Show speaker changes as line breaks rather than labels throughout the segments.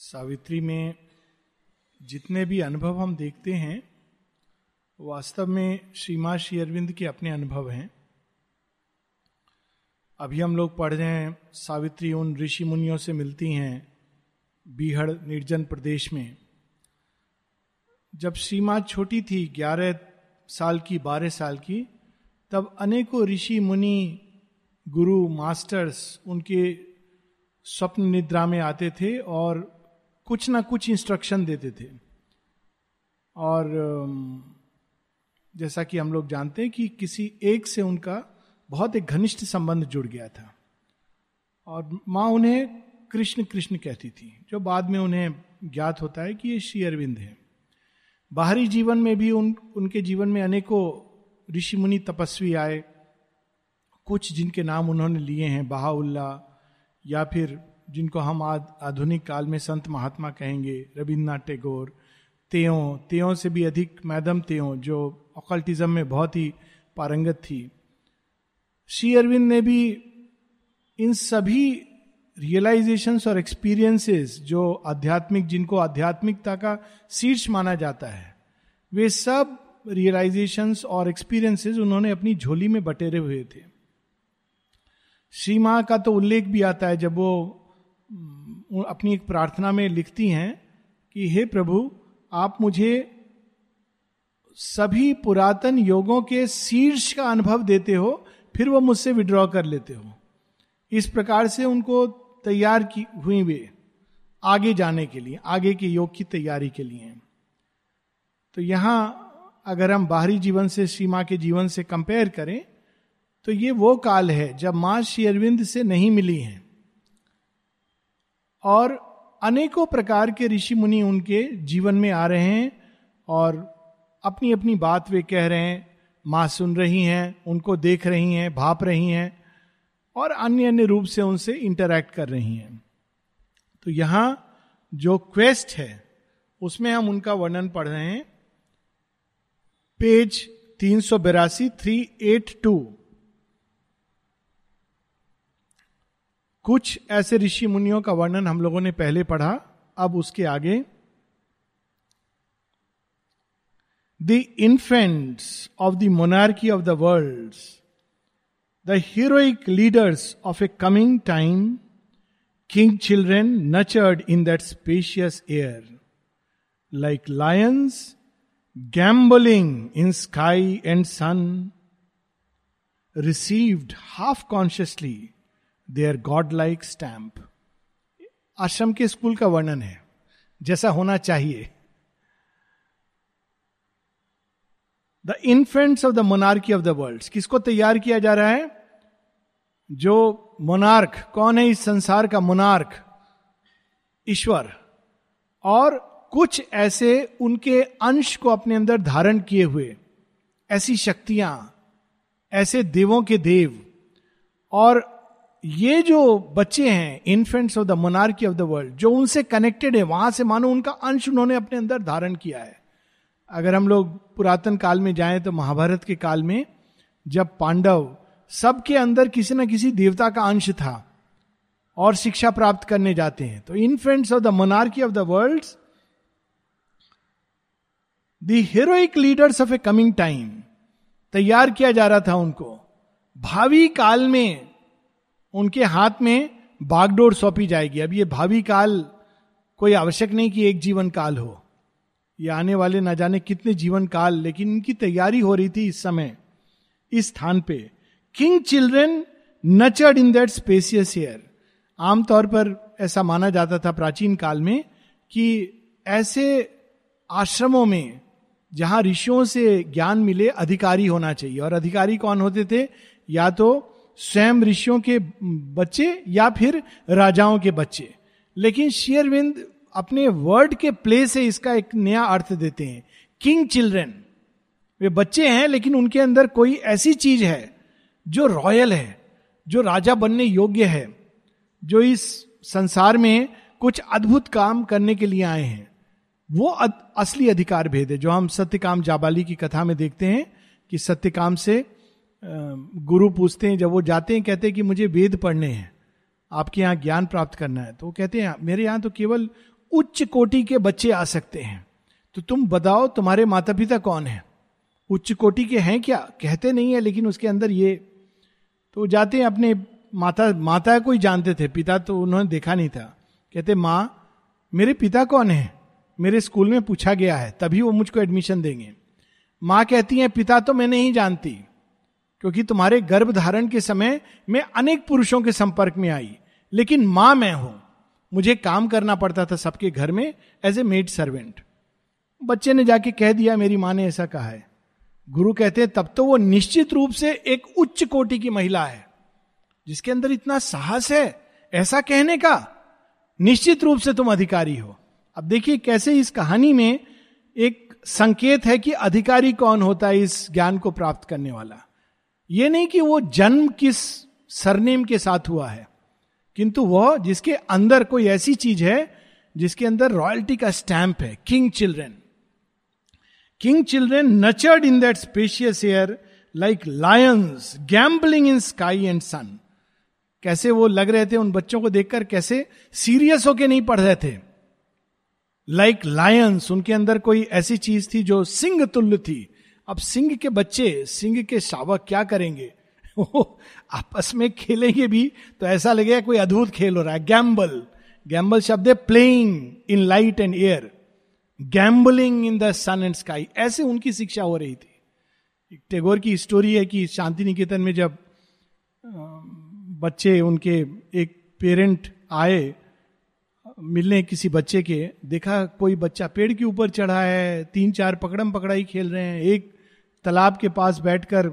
सावित्री में जितने भी अनुभव हम देखते हैं, वास्तव में श्रीमा श्री अरविंद के अपने अनुभव हैं। अभी हम लोग पढ़ रहे हैं, सावित्री उन ऋषि मुनियों से मिलती हैं बीहड़ निर्जन प्रदेश में। जब श्रीमा छोटी थी, ग्यारह साल की, बारह साल की, तब अनेकों ऋषि मुनि, गुरु, मास्टर्स उनके स्वप्न निद्रा में आते थे और कुछ ना कुछ इंस्ट्रक्शन देते थे। और जैसा कि हम लोग जानते हैं कि किसी एक से उनका बहुत एक घनिष्ठ संबंध जुड़ गया था। और माँ उन्हें कृष्ण कृष्ण कहती थी, जो बाद में उन्हें ज्ञात होता है कि ये श्री अरविंद है। बाहरी जीवन में भी उन, उनके जीवन में अनेकों ऋषि मुनि तपस्वी आए। कुछ जिनके नाम उन्होंने लिए हैं, बहाउल्ला या फिर जिनको हम आज आधुनिक काल में संत महात्मा कहेंगे, रविन्द्रनाथ टैगोर, तेयो तेयो से भी अधिक मैदम तेयो, जो ऑकल्टिज्म में बहुत ही पारंगत थी। श्री अरविंद ने भी इन सभी रियलाइजेशंस और एक्सपीरियंसेस जो आध्यात्मिक, जिनको आध्यात्मिकता का शीर्ष माना जाता है, वे सब रियलाइजेशंस और एक्सपीरियंसेस उन्होंने अपनी झोली में बटेरे हुए थे। श्री का तो उल्लेख भी आता है, जब वो अपनी एक प्रार्थना में लिखती हैं कि, हे प्रभु, आप मुझे सभी पुरातन योगों के शीर्ष का अनुभव देते हो, फिर वो मुझसे विड्रॉ कर लेते हो। इस प्रकार से उनको तैयार की हुई वे, आगे जाने के लिए, आगे के योग की तैयारी के लिए तो यहाँ अगर हम बाहरी जीवन से श्री के जीवन से कंपेयर करें तो ये वो काल है जब माँ श्री अरविंद से नहीं मिली हैं। और अनेकों प्रकार के ऋषि मुनि उनके जीवन में आ रहे हैं और अपनी अपनी बात वे कह रहे हैं, माँ सुन रही हैं, उनको देख रही हैं, भाप रही हैं और अन्य अन्य रूप से उनसे इंटरैक्ट कर रही हैं। तो यहाँ जो क्वेस्ट है, उसमें हम उनका वर्णन पढ़ रहे हैं। पेज तीन सौ बेरासी थ्री एट टू कुछ ऐसे ऋषि मुनियों का वर्णन हम लोगों ने पहले पढ़ा, अब उसके आगे। The infants of the monarchy of the world the heroic leaders of a coming time king children nurtured in that spacious air like lions gambolling in sky and sun received half consciously their godlike stamp ashram के school का वर्णन है, जैसा होना चाहिए। The infants of the monarchy of the world किसको तैयार किया जा रहा है? जो मोनार्क कौन है इस संसार का मोनार्क ईश्वर। और कुछ ऐसे उनके अंश को अपने अंदर धारण किए हुए, ऐसी शक्तियाँ, ऐसे देवों के देव, और ये जो बच्चे हैं infants of the monarchy of the world जो उनसे कनेक्टेड है, वहाँ से मानो उनका अंश उन्होंने अपने अंदर धारण किया है। अगर हम लोग पुरातन काल में जाएँ तो महाभारत के काल में जब पांडव सबके अंदर किसी ना किसी देवता का अंश था और शिक्षा प्राप्त करने जाते हैं तो infants of the monarchy of the world the heroic leaders of a coming time तैयार किया जा रहा था उनको। भावी काल में उनके हाथ में बागडोर सौंपी जाएगी। अब ये भावी काल, कोई आवश्यक नहीं कि एक जीवन काल हो। ये आने वाले ना जाने कितने जीवन काल, लेकिन इनकी तैयारी हो रही थी इस समय, इस स्थान पे। King children nurtured in that spacious air आमतौर पर ऐसा माना जाता था प्राचीन काल में कि ऐसे आश्रमों में, जहाँ ऋषियों से ज्ञान मिले, अधिकारी होना चाहिए। और अधिकारी कौन होते थे? या तो स्वयं ऋषियों के बच्चे या फिर राजाओं के बच्चे। लेकिन शेयरविंद अपने वर्ड के प्ले से इसका एक नया अर्थ देते हैं। किंग चिल्ड्रेन वे बच्चे हैं, लेकिन उनके अंदर कोई ऐसी चीज़ है जो रॉयल है, जो राजा बनने योग्य है, जो इस संसार में कुछ अद्भुत काम करने के लिए आए हैं। वो असली अधिकार भेद है, जो हम सत्यकाम जाबाली की कथा में देखते हैं कि सत्यकाम से गुरु पूछते हैं, जब वो जाते हैं, कहते हैं कि मुझे वेद पढ़ने हैं, आपके यहाँ ज्ञान प्राप्त करना है तो वो कहते हैं, मेरे यहाँ तो केवल उच्च कोटि के बच्चे आ सकते हैं। तो तुम बताओ, तुम्हारे माता पिता कौन है? उच्च कोटि के हैं क्या? कहते नहीं है, लेकिन उसके अंदर ये। तो जाते हैं अपने माता माता को ही जानते थे, पिता तो उन्होंने देखा नहीं था। कहते, माँ, मेरे पिता कौन है? मेरे स्कूल में पूछा गया है, तभी वो मुझको एडमिशन देंगे। माँ कहती है, पिता तो मैं नहीं जानती। क्योंकि तुम्हारे गर्भ धारण के समय मैं अनेक पुरुषों के संपर्क में आई, लेकिन माँ मैं हूँ। मुझे काम करना पड़ता था सबके घर में एज ए मेड सर्वेंट बच्चे ने जाके कह दिया, मेरी माँ ने ऐसा कहा है। गुरु कहते हैं, तब तो वो निश्चित रूप से एक उच्च कोटि की महिला है, जिसके अंदर इतना साहस है ऐसा कहने का। निश्चित रूप से तुम अधिकारी हो। अब देखिए कैसे इस कहानी में एक संकेत है कि अधिकारी कौन होता है इस ज्ञान को प्राप्त करने वाला। ये नहीं कि वो जन्म किस सरनेम के साथ हुआ है, किंतु वह जिसके अंदर कोई ऐसी चीज़ है जिसके अंदर रॉयल्टी का स्टैंप है, king children. King children nurtured in that spacious air like lions, gambling in sky and sun. कैसे वो लग रहे थे उन बच्चों को देखकर, कैसे सीरियस होके नहीं पढ़ रहे थे। लाइक like लायंस, उनके अंदर कोई ऐसी चीज़ थी जो सिंह तुल्य थी अब सिंह के बच्चे, सिंह के शावक क्या करेंगे? आपस में खेलेंगे भी तो ऐसा लगेगा कोई अद्भुत खेल हो रहा है। गैम्बल गैम्बल शब्द है playing in light and air gambling in the sun and sky ऐसे उनकी शिक्षा हो रही थी। टेगोर की स्टोरी है कि शांति निकेतन में जब बच्चे उनके एक पेरेंट आए, मिलने किसी बच्चे के, देखा कोई बच्चा पेड़ के ऊपर चढ़ा है, तीन चार पकड़म पकड़ाई खेल रहे हैं, एक तालाब के पास बैठकर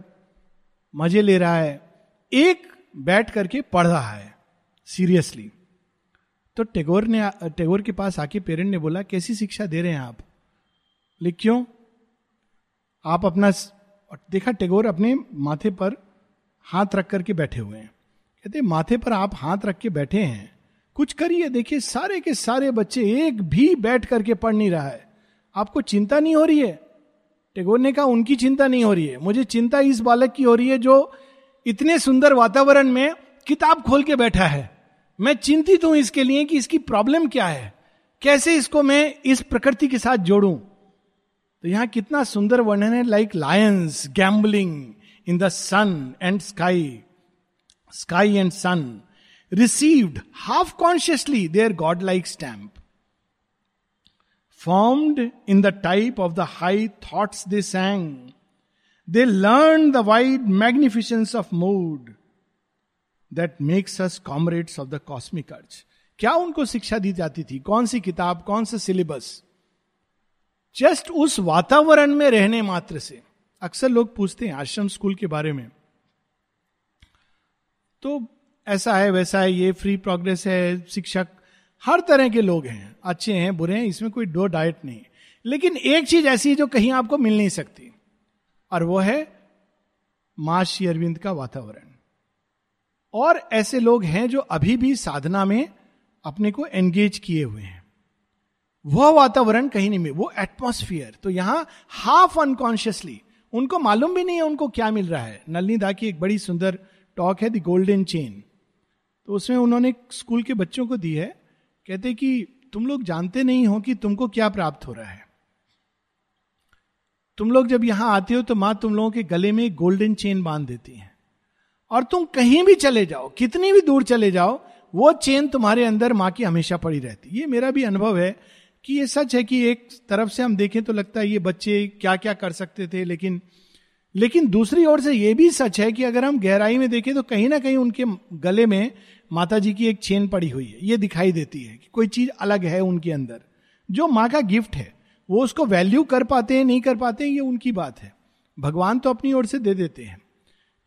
मज़े ले रहा है, एक बैठ करके पढ़ रहा है सीरियसली तो टेगोर ने, टेगोर के पास आके पेरेंट ने बोला, कैसी शिक्षा दे रहे हैं आप? लेकिन क्यों? आप अपना देखा टेगोर अपने माथे पर हाथ रख करके बैठे हुए हैं। कहते, माथे पर आप हाथ रख के बैठे हैं? कुछ करिए, देखिए, सारे के सारे बच्चे एक भी बैठ करके पढ़ नहीं रहा है। आपको चिंता नहीं हो रही है? टेगोर ने कहा, उनकी चिंता नहीं हो रही है। मुझे चिंता इस बालक की हो रही है जो इतने सुंदर वातावरण में किताब खोल के बैठा है। मैं चिंतित हूँ इसके लिए कि इसकी प्रॉब्लम क्या है। कैसे इसको मैं इस प्रकृति के साथ जोड़ू? तो यहाँ कितना सुंदर वर्णन है like lions gambling in the sun and sky sky and sun received half consciously their god like stamp formed in the type of the high thoughts they sang. They learned the wide magnificence of mood that makes us comrades of the cosmic urge. क्या उनको शिक्षा दी जाती थी कौन सी किताब कौन सा syllabus just उस वातावरण में रहने मात्र से अक्सर लोग पूछते हैं आश्रम स्कूल के बारे में तो ऐसा है वैसा है ये फ्री प्रोग्रेस है शिक्षक हर तरह के लोग हैं, अच्छे हैं, बुरे हैं, इसमें कोई दो डाइट नहीं। लेकिन एक चीज़ ऐसी है जो कहीं आपको मिल नहीं सकती, और वो है माँ अरविंद का वातावरण। और ऐसे लोग हैं जो अभी भी साधना में अपने को एंगेज किए हुए हैं। वह वातावरण कहीं नहीं मिल, वो एटमोस्फियर तो यहाँ हाफ़ अनकॉन्शियसली उनको मालूम भी नहीं है उनको क्या मिल रहा है। नलनी दा की एक बड़ी सुंदर टॉक है द गोल्डन चेन तो उसमें उन्होंने स्कूल के बच्चों को दी है कहते कि तुम लोग जानते नहीं हो कि तुमको क्या प्राप्त हो रहा है। तुम लोग जब यहाँ आते हो तो माँ तुम लोगों के गले में गोल्डन चेन बाँध देती है। और तुम कहीं भी चले जाओ, कितनी भी दूर चले जाओ, वो चेन तुम्हारे अंदर माँ की हमेशा पड़ी रहती। ये मेरा भी अनुभव है कि ये सच है कि एक तरफ़ से हम देखें तो लगता है ये बच्चे क्या क्या कर सकते थे, लेकिन लेकिन दूसरी ओर से यह भी सच है कि अगर हम गहराई में देखें तो कहीं ना कहीं उनके गले में माता जी की एक चेन पड़ी हुई है, ये दिखाई देती है कि कोई चीज़ अलग है उनके अंदर। जो माँ का गिफ्ट है, वो उसको वैल्यू कर पाते हैं, नहीं कर पाते हैं, ये उनकी बात है। भगवान तो अपनी ओर से दे देते हैं।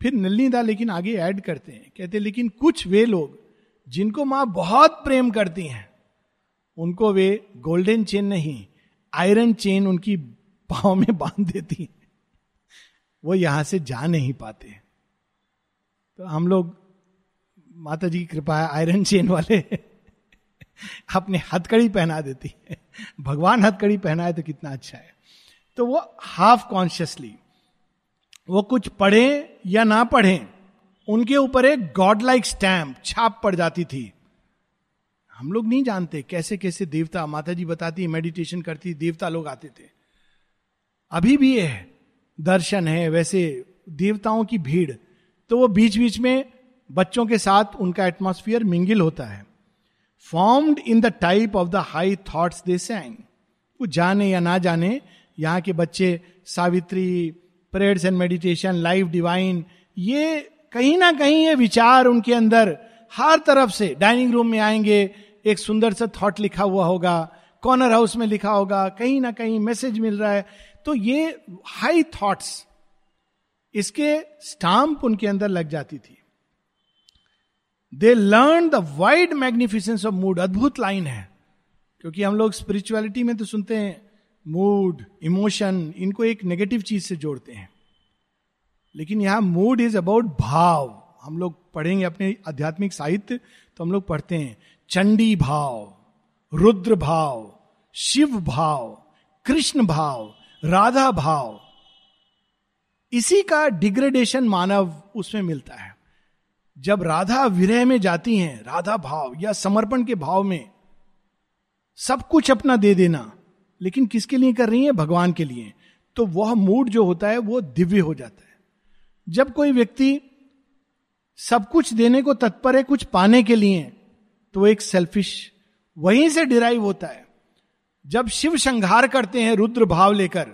फिर नलनी दा लेकिन आगे ऐड करते हैं, कहते हैं, लेकिन कुछ वे लोग, जिनको माँ बहुत प्रेम करती हैं, उनको वे गोल्डन चेन नहीं, आयरन चेन उनकी पाव में बाँध देती है। वो यहाँ से जा नहीं पाते तो हम लोग माता जी की कृपा है आयरन चेन वाले अपने हथकड़ी पहना देती है। भगवान हथकड़ी पहनाए तो कितना अच्छा है। तो वो हाफ़ कॉन्शियसली वो कुछ पढ़े या ना पढ़े, उनके ऊपर एक गॉड लाइक स्टैम्प छाप पड़ जाती थी। हम लोग नहीं जानते कैसे कैसे देवता माता जी बताती मेडिटेशन करती, देवता लोग आते थे। अभी भी है, दर्शन है, वैसे देवताओं की भीड़ तो वो बीच बीच में बच्चों के साथ उनका एटमोस्फियर मिंगिल होता है। Formed in the type of the high thoughts they sang वो जाने या ना जाने, यहाँ के बच्चे Savitri prayers and meditation life divine ये कहीं ना कहीं ये विचार उनके अंदर हर तरफ़ से डाइनिंग रूम में आएँगे, एक सुंदर सा थॉट लिखा हुआ होगा कॉर्नर हाउस में लिखा होगा, कहीं ना कहीं मैसेज मिल रहा है। तो ये हाई थॉट्स इसके स्टाम्प उनके अंदर लग जाती थी। They learn the wide magnificence of mood अद्भुत लाइन है। क्योंकि हम लोग स्पिरिचुअलिटी में तो सुनते हैं मूड इमोशन इनको एक नेगेटिव चीज़ से जोड़ते हैं। लेकिन यहाँ मूड इज़ अबाउट भाव। हम लोग पढ़ेंगे अपने आध्यात्मिक साहित्य तो हम लोग पढ़ते हैं, चंडी भाव, रुद्र भाव, शिव भाव, कृष्ण भाव, राधा भाव। इसी का डिग्रेडेशन मानव उसमें मिलता है। जब राधा विरह में जाती हैं, राधा भाव या समर्पण के भाव में, सब कुछ अपना दे देना, लेकिन किसके लिए कर रही है? भगवान के लिए। तो वह मूड जो होता है, वो दिव्य हो जाता है। जब कोई व्यक्ति सब कुछ देने को तत्पर है, कुछ पाने के लिए तो एक सेल्फिश वहीं से डिराइव होता है। जब शिव संघार करते हैं, रुद्र भाव लेकर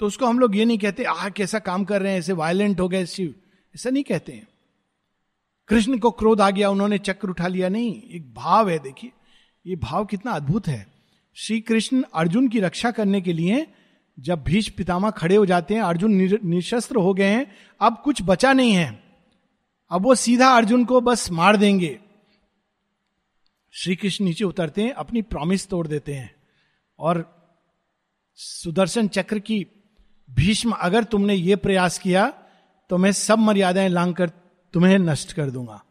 तो उसको हम लोग ये नहीं कहते, आह, कैसा काम कर रहे हैं, ऐसे वायलेंट हो गए शिव। ऐसा नहीं कहते हैं। कृष्ण को क्रोध आ गया, उन्होंने चक्र उठा लिया। नहीं, एक भाव है, देखिए, ये भाव कितना अद्भुत है। श्री कृष्ण अर्जुन की रक्षा करने के लिए जब भीष पितामा खड़े हो जाते हैं, अर्जुन निशस्त्र हो गए हैं, अब कुछ बचा नहीं है। अब वो सीधा अर्जुन को बस मार देंगे। श्री कृष्ण नीचे उतरते हैं, अपनी प्रॉमिस तोड़ देते हैं। और सुदर्शन चक्र की भीष्म, अगर तुमने ये प्रयास किया तो मैं सब मर्यादाएँ लांग कर तुम्हें नष्ट कर दूँगा।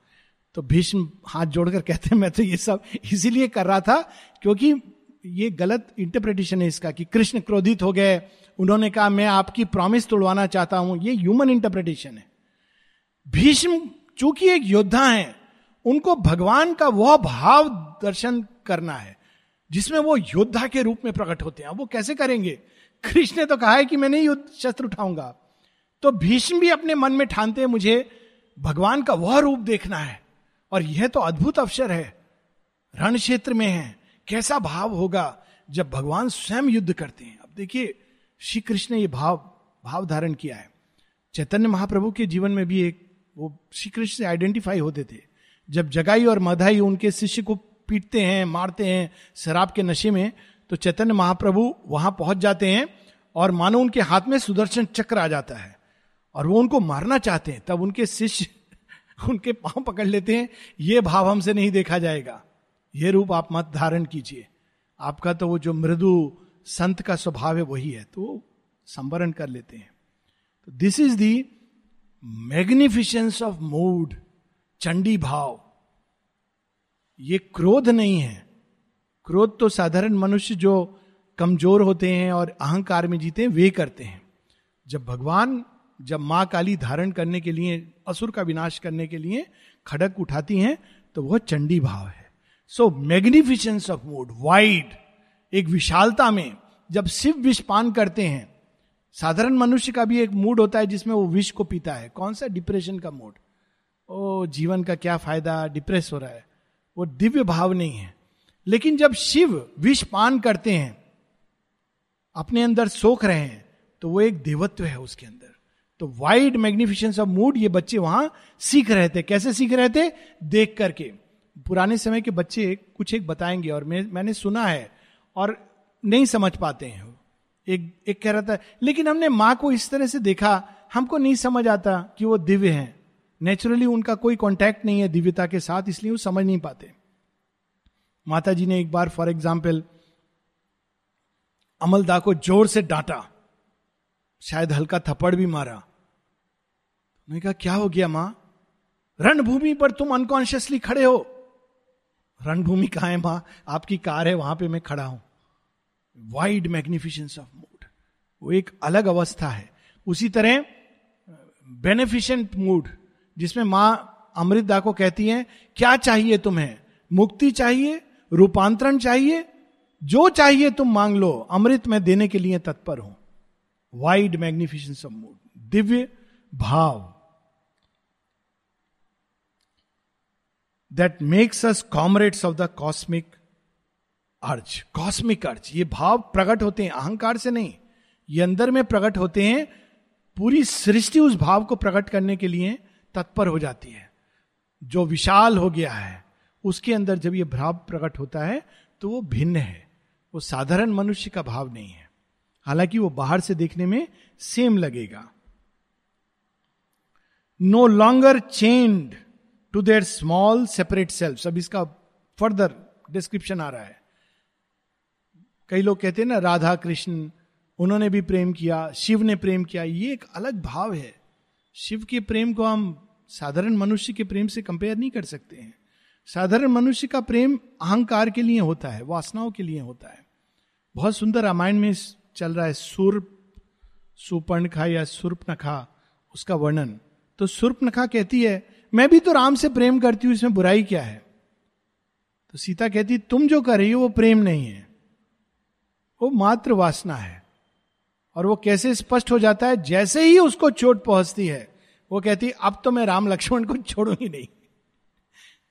तो भीष्म हाथ जोड़कर कहते हैं, मैं तो ये सब इसीलिए कर रहा था क्योंकि ये गलत इंटरप्रिटेशन है इसका कि कृष्ण क्रोधित हो गए। उन्होंने कहा, मैं आपकी प्रॉमिस तोड़वाना चाहता हूँ। ये ह्यूमन इंटरप्रिटेशन है। भीष्म चूँकि एक योद्धा है, उनको भगवान का वह भाव दर्शन करना है, जिसमें वो योद्धा के रूप में प्रकट होते हैं। वो कैसे करेंगे? कृष्ण ने तो कहा है कि मैं नहीं युद्ध शस्त्र उठाऊँगा। तो भीष्म भी अपने मन में ठानते हैं मुझे भगवान का वह रूप देखना है। और यह तो अद्भुत अवसर है। रण क्षेत्र में है। कैसा भाव होगा जब भगवान स्वयं युद्ध करते हैं? अब देखिए श्री कृष्ण ने यह भाव भाव धारण किया है। चैतन्य महाप्रभु के जीवन में भी एक, वो श्री कृष्ण से आइडेंटिफाई होते थे। जब जगाई और मधाई उनके शिष्य को पीटते हैं, मारते हैं शराब के नशे में तो चैतन्य महाप्रभु वहाँ पहुँच जाते हैं और मानो उनके हाथ में सुदर्शन चक्र आ जाता है। और वो उनको मारना चाहते हैं, तब उनके शिष्य उनके पाँव पकड़ लेते हैं, ये भाव हमसे नहीं देखा जाएगा। ये रूप आप मत धारण कीजिए। आपका तो वो जो मृदु संत का स्वभाव है, वही है। तो संवरण कर लेते हैं। तो this is the magnificence of mood Chandi भाव। ये क्रोध नहीं है। क्रोध तो साधारण मनुष्य जो कमज़ोर होते हैं और अहंकार में जीते हैं, वे करते हैं। जब भगवान जब माँ काली धारण करने के लिए, असुर का विनाश करने के लिए खड़क उठाती हैं तो वह चंडी भाव है। So magnificence of mood wide एक विशालता में, जब शिव विष पान करते हैं, साधारण मनुष्य का भी एक मूड होता है जिसमें वो विष को पीता है। कौन सा? डिप्रेशन का मूड ओ, जीवन का क्या फ़ायदा? डिप्रेस हो रहा है। वो दिव्य भाव नहीं है। लेकिन जब शिव विष पान करते हैं, अपने अंदर सोख रहे हैं तो वो एक देवत्व है उसके अंदर। तो वाइड मैग्निफिशेंस ऑफ़ मूड ये बच्चे वहाँ सीख रहे थे। कैसे सीख रहे थे? देख करके। पुराने समय के बच्चे कुछ एक बताएँगे और मैं, मैंने सुना है और नहीं समझ पाते हैं एक एक कह रहा था, लेकिन हमने माँ को इस तरह से देखा, हमको नहीं समझ आता कि वो दिव्य हैं। नेचुरली उनका कोई कांटेक्ट नहीं है दिव्यता के साथ, इसलिए वो समझ नहीं पाते। माता जी ने एक बार फॉर एग्ज़ाम्पल अमलदा को ज़ोर से डांटा। शायद हल्का थप्पड़ भी मारा। मैंने कहा, क्या हो गया माँ? रणभूमि पर तुम अनकॉन्शियसली खड़े हो. रणभूमि कहा है माँ? आपकी कार है, वहाँ पे मैं खड़ा हूँ. वाइड मैग्निफिशेंस ऑफ़ मूड वो एक अलग अवस्था है। उसी तरह बेनिफिशियंट मूड जिसमें माँ अमृतदा को कहती है, क्या चाहिए तुम्हें? मुक्ति चाहिए? रूपांतरण चाहिए? जो चाहिए तुम मांग लो। अमृत में देने के लिए तत्पर हूँ. वाइड मैग्निफिशेंस ऑफ़ मूड दिव्य भाव. That makes us comrades of the cosmic urge cosmic urge ये भाव प्रकट होते हैं, अहंकार से नहीं. ये अंदर में प्रकट होते हैं, पूरी सृष्टि उस भाव को प्रकट करने के लिए तत्पर हो जाती है. जो विशाल हो गया है, उसके अंदर जब ये भाव प्रकट होता है तो वो भिन्न है. वो साधारण मनुष्य का भाव नहीं है. हालाँकि वो बाहर से देखने में सेम लगेगा. No longer chained to their small separate self अब इसका फर्दर डिस्क्रिप्शन आ रहा है। कई लोग कहते हैं ना, राधा कृष्ण, उन्होंने भी प्रेम किया, शिव ने प्रेम किया, ये एक अलग भाव है। शिव के प्रेम को हम साधारण मनुष्य के प्रेम से कंपेयर नहीं कर सकते हैं। साधारण मनुष्य का प्रेम अहंकार के लिए होता है, वासनाओं के लिए होता है। बहुत सुंदर रामायण में चल रहा है, सुर्प, सुपर्णखा या सुर्पनखा, उसका वर्णन। तो सुर्पनखा कहती है मैं भी तो राम से प्रेम करती हूँ, इसमें बुराई क्या है? तो सीता कहती, तुम जो कर रही हो, वो प्रेम नहीं है। वो मात्र वासना है। और वो कैसे स्पष्ट हो जाता है? जैसे ही उसको चोट पहुँचती है, वो कहती, अब तो मैं राम लक्ष्मण को छोड़ूँगी नहीं।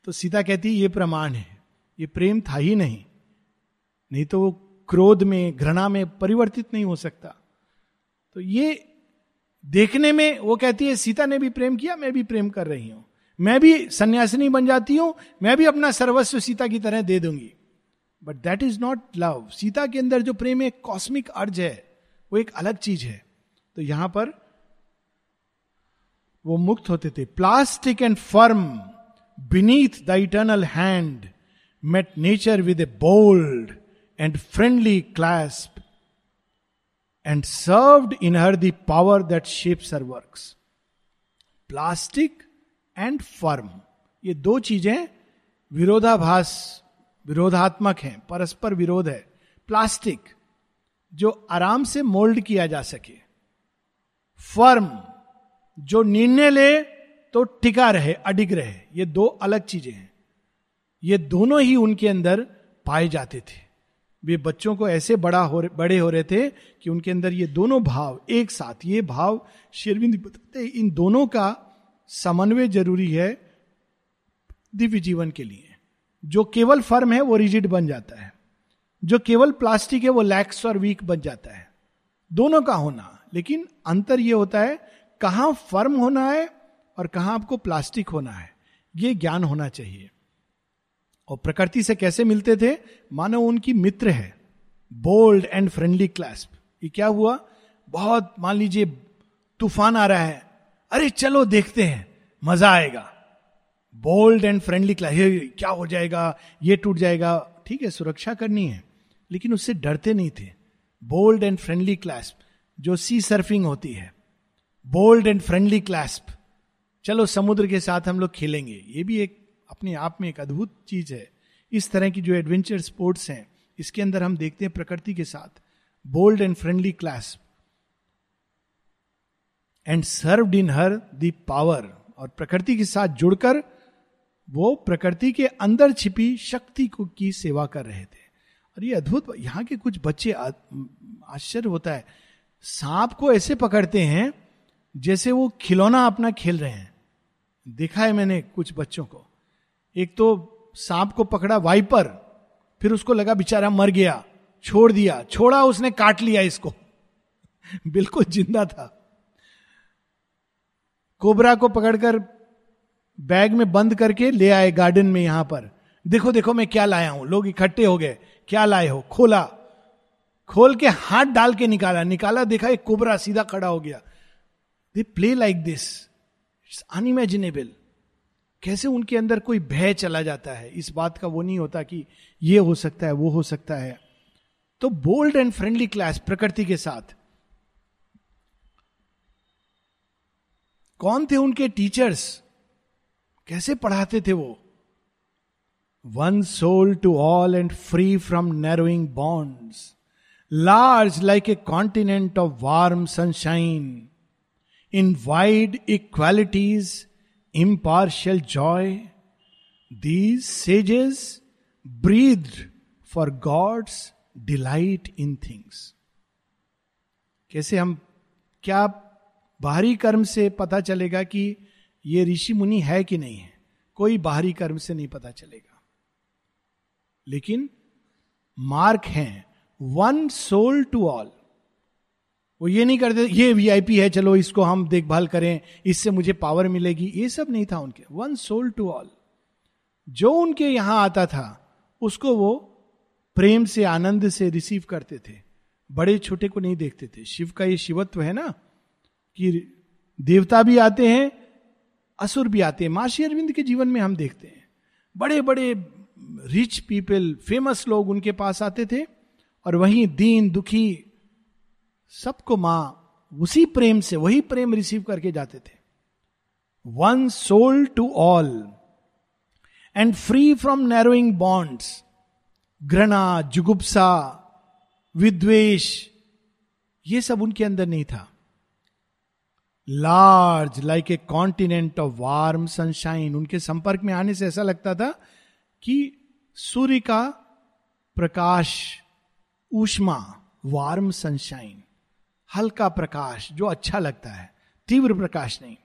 तो सीता कहती, ये प्रमाण है। ये प्रेम था ही नहीं। नहीं तो वो क्रोध में, घृणा में परिवर्तित नहीं हो सकता। तो ये देखने में वो कहती है, सीता ने भी प्रेम किया, मैं भी प्रेम कर रही हूँ। मैं भी सन्यासिनी बन जाती हूँ, मैं भी अपना सर्वस्व सीता की तरह दे दूँगी। But that is not love Sita के अंदर जो प्रेम एक कॉस्मिक अर्ज़ है, वो एक अलग चीज़ है। तो यहाँ पर वो मुक्त होते थे। Plastic and firm beneath the eternal hand mate nature with a bold and friendly clasp and served in her the power that shapes her work plastic and firm ये दो चीज़ें विरोधाभास, विरोधात्मक हैं, परस्पर विरोध है। प्लास्टिक जो आराम से मोल्ड किया जा सके। फर्म जो निर्णय ले तो टिका रहे, अडिग रहे। ये दो अलग चीज़ें हैं। ये दोनों ही उनके अंदर पाए जाते थे। वे बच्चों को ऐसे बड़ा हो बड़े हो रहे थे कि उनके अंदर ये दोनों भाव एक साथ, ये भाव शेरविंद बताते इन दोनों का समन्वय ज़रूरी है दिव्य जीवन के लिए। जो केवल फर्म है, वो रिजिड बन जाता है। जो केवल प्लास्टिक है, वो लैक्स और वीक बन जाता है। दोनों का होना। लेकिन अंतर ये होता है, कहाँ फर्म होना है और कहाँ आपको प्लास्टिक होना है। ये ज्ञान होना चाहिए। और प्रकृति से कैसे मिलते थे? मानो उनकी मित्र है। Bold and friendly clasp. ये क्या हुआ? बहुत, मान लीजिए, तूफ़ान आ रहा है। अरे चलो देखते हैं, मज़ा आएगा। बोल्ड एंड फ्रेंडली क्या हो जाएगा, ये टूट जाएगा, ठीक है, सुरक्षा करनी है, लेकिन उससे डरते नहीं थे। बोल्ड एंड फ्रेंडली क्लास्प जो सी सर्फिंग होती है बोल्ड एंड फ्रेंडली क्लास्प चलो समुद्र के साथ हम लोग खेलेंगे, ये भी एक, अपने आप में एक अद्भुत चीज़ है। इस तरह की जो एडवेंचर स्पोर्ट्स हैं, इसके अंदर हम देखते हैं प्रकृति के साथ। Bold and friendly clasp and served in her the power और प्रकृति के साथ जुड़कर वो प्रकृति के अंदर छिपी शक्ति को की सेवा कर रहे थे। और ये अद्भुत यहाँ के कुछ बच्चे आश्चर्य होता है। सांप को ऐसे पकड़ते हैं जैसे वो खिलौना अपना खेल रहे हैं। देखा है मैंने कुछ बच्चों को। एक तो सांप को पकड़ा वाइपर, फिर उसको लगा बेचारा मर गया, छोड़ दिया, छोड़ा, उसने काट लिया इसको। बिल्कुल ज़िंदा था। कोबरा को पकड़कर बैग में बंद करके ले आए गार्डन में यहाँ पर। देखो देखो, मैं क्या लाया हूँ? लोग इकट्ठे हो गए। क्या लाए हो? खोला। खोल के हाथ डाल के निकाला। निकाला, देखा एक कोबरा सीधा खड़ा हो गया। They play like this it's unimaginable कैसे उनके अंदर कोई भय चला जाता है? इस बात का वो नहीं होता कि ये हो सकता है, वो हो सकता है। तो बोल्ड एंड फ्रेंडली क्लास प्रकृति के साथ। कौन थे उनके टीचर्स कैसे पढ़ाते थे वो? One soul to all and free from narrowing bonds large like a continent of warm sunshine in wide equalities impartial joy, these sages breathe for God's delight in things कैसे हम क्या बाहरी कर्म से पता चलेगा कि ये ऋषि मुनि है कि नहीं है। कोई बाहरी कर्म से नहीं पता चलेगा। लेकिन मार्क हैं। वन सोल टू ऑल वो ये नहीं करते, ये वीआईपी है, चलो इसको हम देखभाल करें, इससे मुझे पावर मिलेगी। ये सब नहीं था उनके। वन सोल टू ऑल जो उनके यहाँ आता था, उसको वो प्रेम से, आनंद से रिसीव करते थे। बड़े छोटे को नहीं देखते थे। शिव का ये शिवत्व है ना? कि देवता भी आते हैं, असुर भी आते हैं। माशी अरविंद के जीवन में हम देखते हैं। बड़े बड़े रिच पीपल फ़ेमस लोग उनके पास आते थे और वहीं दीन, दुखी सबको माँ उसी प्रेम से, वही प्रेम रिसीव करके जाते थे। One soul to all and free from narrowing bonds घृणा, जुगुप्सा विद्वेश ये सब उनके अंदर नहीं था। Large like a continent of warm sunshine उनके संपर्क में आने से ऐसा लगता था कि सूर्य का प्रकाश ऊष्मा वार्म सनशाइन हल्का प्रकाश, जो अच्छा लगता है, तीव्र प्रकाश नहीं।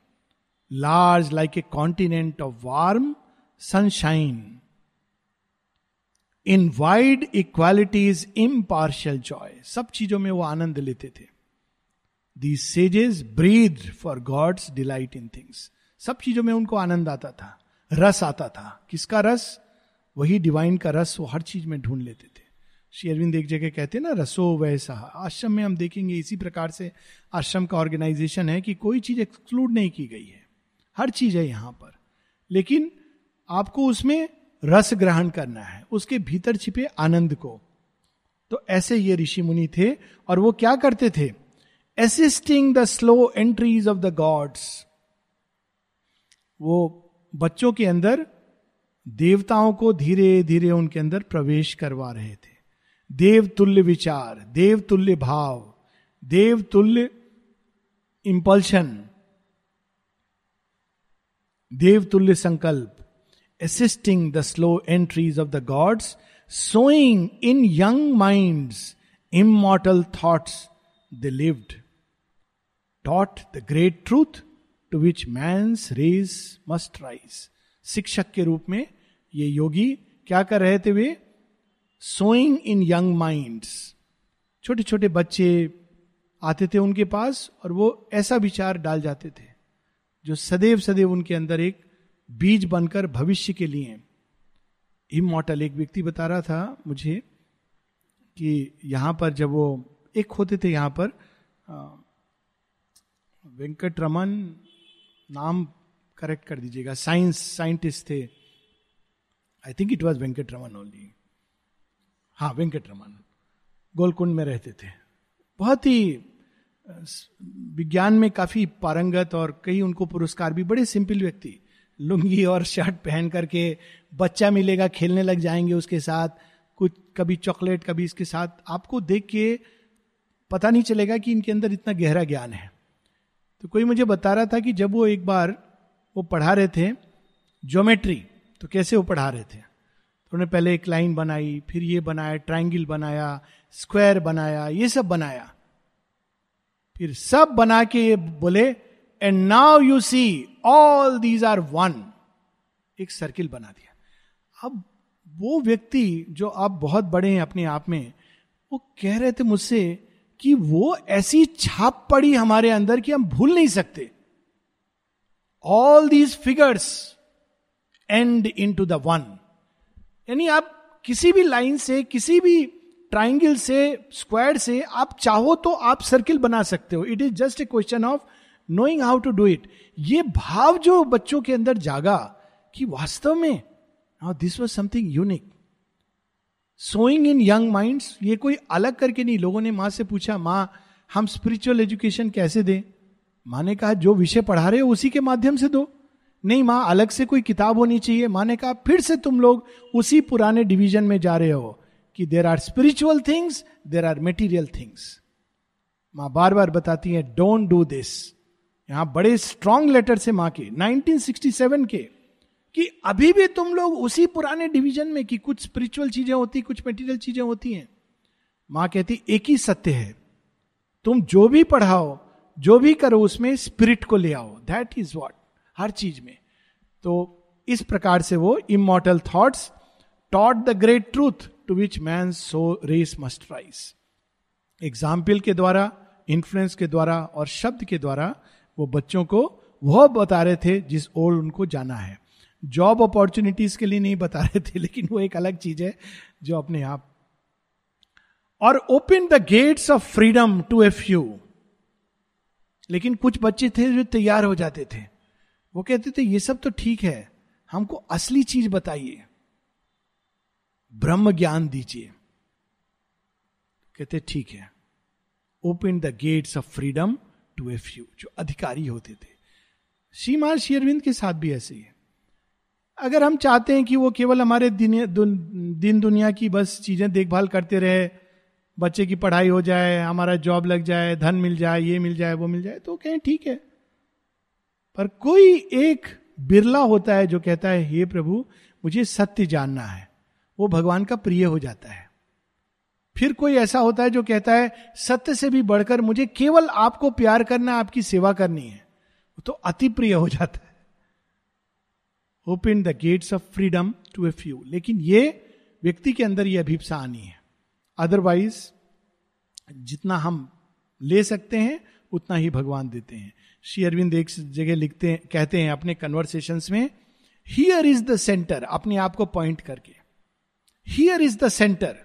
Large like a continent of warm sunshine in wide equalities impartial joy सब चीज़ों में वो आनंद लेते थे। The sages breathe for God's delight in things सब चीज़ों में उनको आनंद आता था, रस आता था। किसका रस? वही डिवाइन का रस वो हर चीज़ में ढूंढ लेते थे। श्री अरविंद एक जगह कहते हैं ना, रसो वैसा। आश्रम में हम देखेंगे इसी प्रकार से आश्रम का ऑर्गेनाइजेशन है कि कोई चीज़ एक्सक्लूड नहीं की गई है। हर चीज़ है यहाँ पर। लेकिन आपको उसमें रस ग्रहण करना है, उसके भीतर छिपे आनंद को। तो ऐसे ये ऋषि मुनि थे और वो क्या करते थे? Assisting the slow entries of the gods वो बच्चों के अंदर देवताओं को धीरे धीरे उनके अंदर प्रवेश करवा रहे थे। देव तुल्य विचार देव तुल्य भाव देव तुल्य इंपल्शन देव तुल्य संकल्प assisting the slow entries of the gods sowing in young minds immortal thoughts they lived, taught the great truth to which man's race must rise. शिक्षक के रूप में ये योगी क्या कर रहे थे वे? सोइंग इन यंग माइंड्स छोटे छोटे बच्चे आते थे उनके पास और वो ऐसा विचार डाल जाते थे, जो सदैव सदैव उनके अंदर एक बीज बनकर भविष्य के लिए। इमोटल एक व्यक्ति बता रहा था मुझे कि यहाँ पर जब वो एक होते थे, यहाँ पर वेंकट रमन नाम करेक्ट कर दीजिएगा। साइंस साइंटिस्ट थे। I think it was Venkat Raman only हाँ वेंकट रमन गोलकुंड में रहते थे। बहुत ही विज्ञान में काफ़ी पारंगत और कई उनको पुरस्कार भी। बड़े सिंपल व्यक्ति। लुंगी और शर्ट पहन करके बच्चा मिलेगा, खेलने लग जाएँगे उसके साथ। कुछ, कभी चॉकलेट कभी इसके साथ। आपको देख के पता नहीं चलेगा कि इनके अंदर इतना गहरा ज्ञान है। तो कोई मुझे बता रहा था कि जब वो एक बार वो पढ़ा रहे थे ज्योमेट्री तो कैसे वो पढ़ा रहे थे? तो उन्होंने पहले एक लाइन बनाई, फिर ये बनाया ट्राइंगल बनाया, स्क्वायर बनाया, ये सब बनाया। फिर सब बना के ये बोले and now you see all these are one एक सर्किल बना दिया। अब वो व्यक्ति जो आप बहुत बड़े हैं अपने आप में, वो कह रहे थे मुझसे कि वो ऐसी छाप पड़ी हमारे अंदर कि हम भूल नहीं सकते। All these figures and into the one यानी आप किसी भी लाइन से, किसी भी ट्राइंगल से स्क्वायर से, आप चाहो तो आप सर्किल बना सकते हो। It is just a question of knowing how to do it ये भाव जो बच्चों के अंदर जागा कि वास्तव में this was something unique sowing in young minds ये कोई अलग करके नहीं। लोगों ने माँ से पूछा, माँ, हम स्पिरिचुअल एजुकेशन कैसे दें? माँ ने कहा, जो विषय पढ़ा रहे हो उसी के माध्यम से दो। नहीं माँ, अलग से कोई किताब होनी चाहिए। माँ ने कहा, फिर से तुम लोग उसी पुराने डिवीज़न में जा रहे हो कि there are spiritual things there are material things माँ बार बार बताती है डोंट डू दिस यहाँ बड़े स्ट्रॉन्ग लेटर से माँ के 1967 के। कि अभी भी तुम लोग उसी पुराने डिवीज़न में कि कुछ स्पिरिचुअल चीज़ें होती, कुछ मेटीरियल चीज़ें होती हैं। माँ कहती, एक ही सत्य है। तुम जो भी पढ़ाओ, जो भी करो, उसमें स्पिरिट को ले आओ। दैट इज़ वॉट हर चीज़ में। तो इस प्रकार से वो immortal thoughts taught the great truth to which man's race must rise example के द्वारा इन्फ्लुएंस के द्वारा और शब्द के द्वारा वो बच्चों को वह बता रहे थे जिस ओर उनको जाना है। जॉब अपॉर्चुनिटीज़ के लिए नहीं बता रहे थे, लेकिन वो एक अलग चीज़ है जो अपने आप। और open the gates of freedom to a few. लेकिन कुछ बच्चे थे जो तैयार हो जाते थे। वो कहते थे, ये सब तो ठीक है, हमको असली चीज़ बताइए। ब्रह्म ज्ञान दीजिए। कहते, ठीक है। Open the gates of freedom to a few, जो अधिकारी होते थे। श्रीमान शेरविंद के साथ भी ऐसे ही। अगर हम चाहते हैं कि वो केवल हमारे दिन, दिन दुनिया की बस चीज़ें देखभाल करते रहे बच्चे की पढ़ाई हो जाए हमारा जॉब लग जाए धन मिल जाए ये मिल जाए वो मिल जाए तो कहें ठीक है। पर कोई एक बिरला होता है जो कहता है हे प्रभु मुझे सत्य जानना है। वो भगवान का प्रिय हो जाता है। फिर कोई ऐसा होता है जो कहता है सत्य से भी बढ़कर मुझे केवल आपको प्यार करना आपकी सेवा करनी है। तो अति प्रिय हो जाता है। Open the gates of freedom to a few लेकिन ये व्यक्ति के अंदर ये अभिप्सा आनी है। अदरवाइज़ जितना हम ले सकते हैं, उतना ही भगवान देते हैं। श्री अरविंद एक जगह लिखते हैं, कहते हैं अपने कन्वर्सेशन में हियर इज़ द सेंटर अपने आप को पॉइंट करके। Here is the centre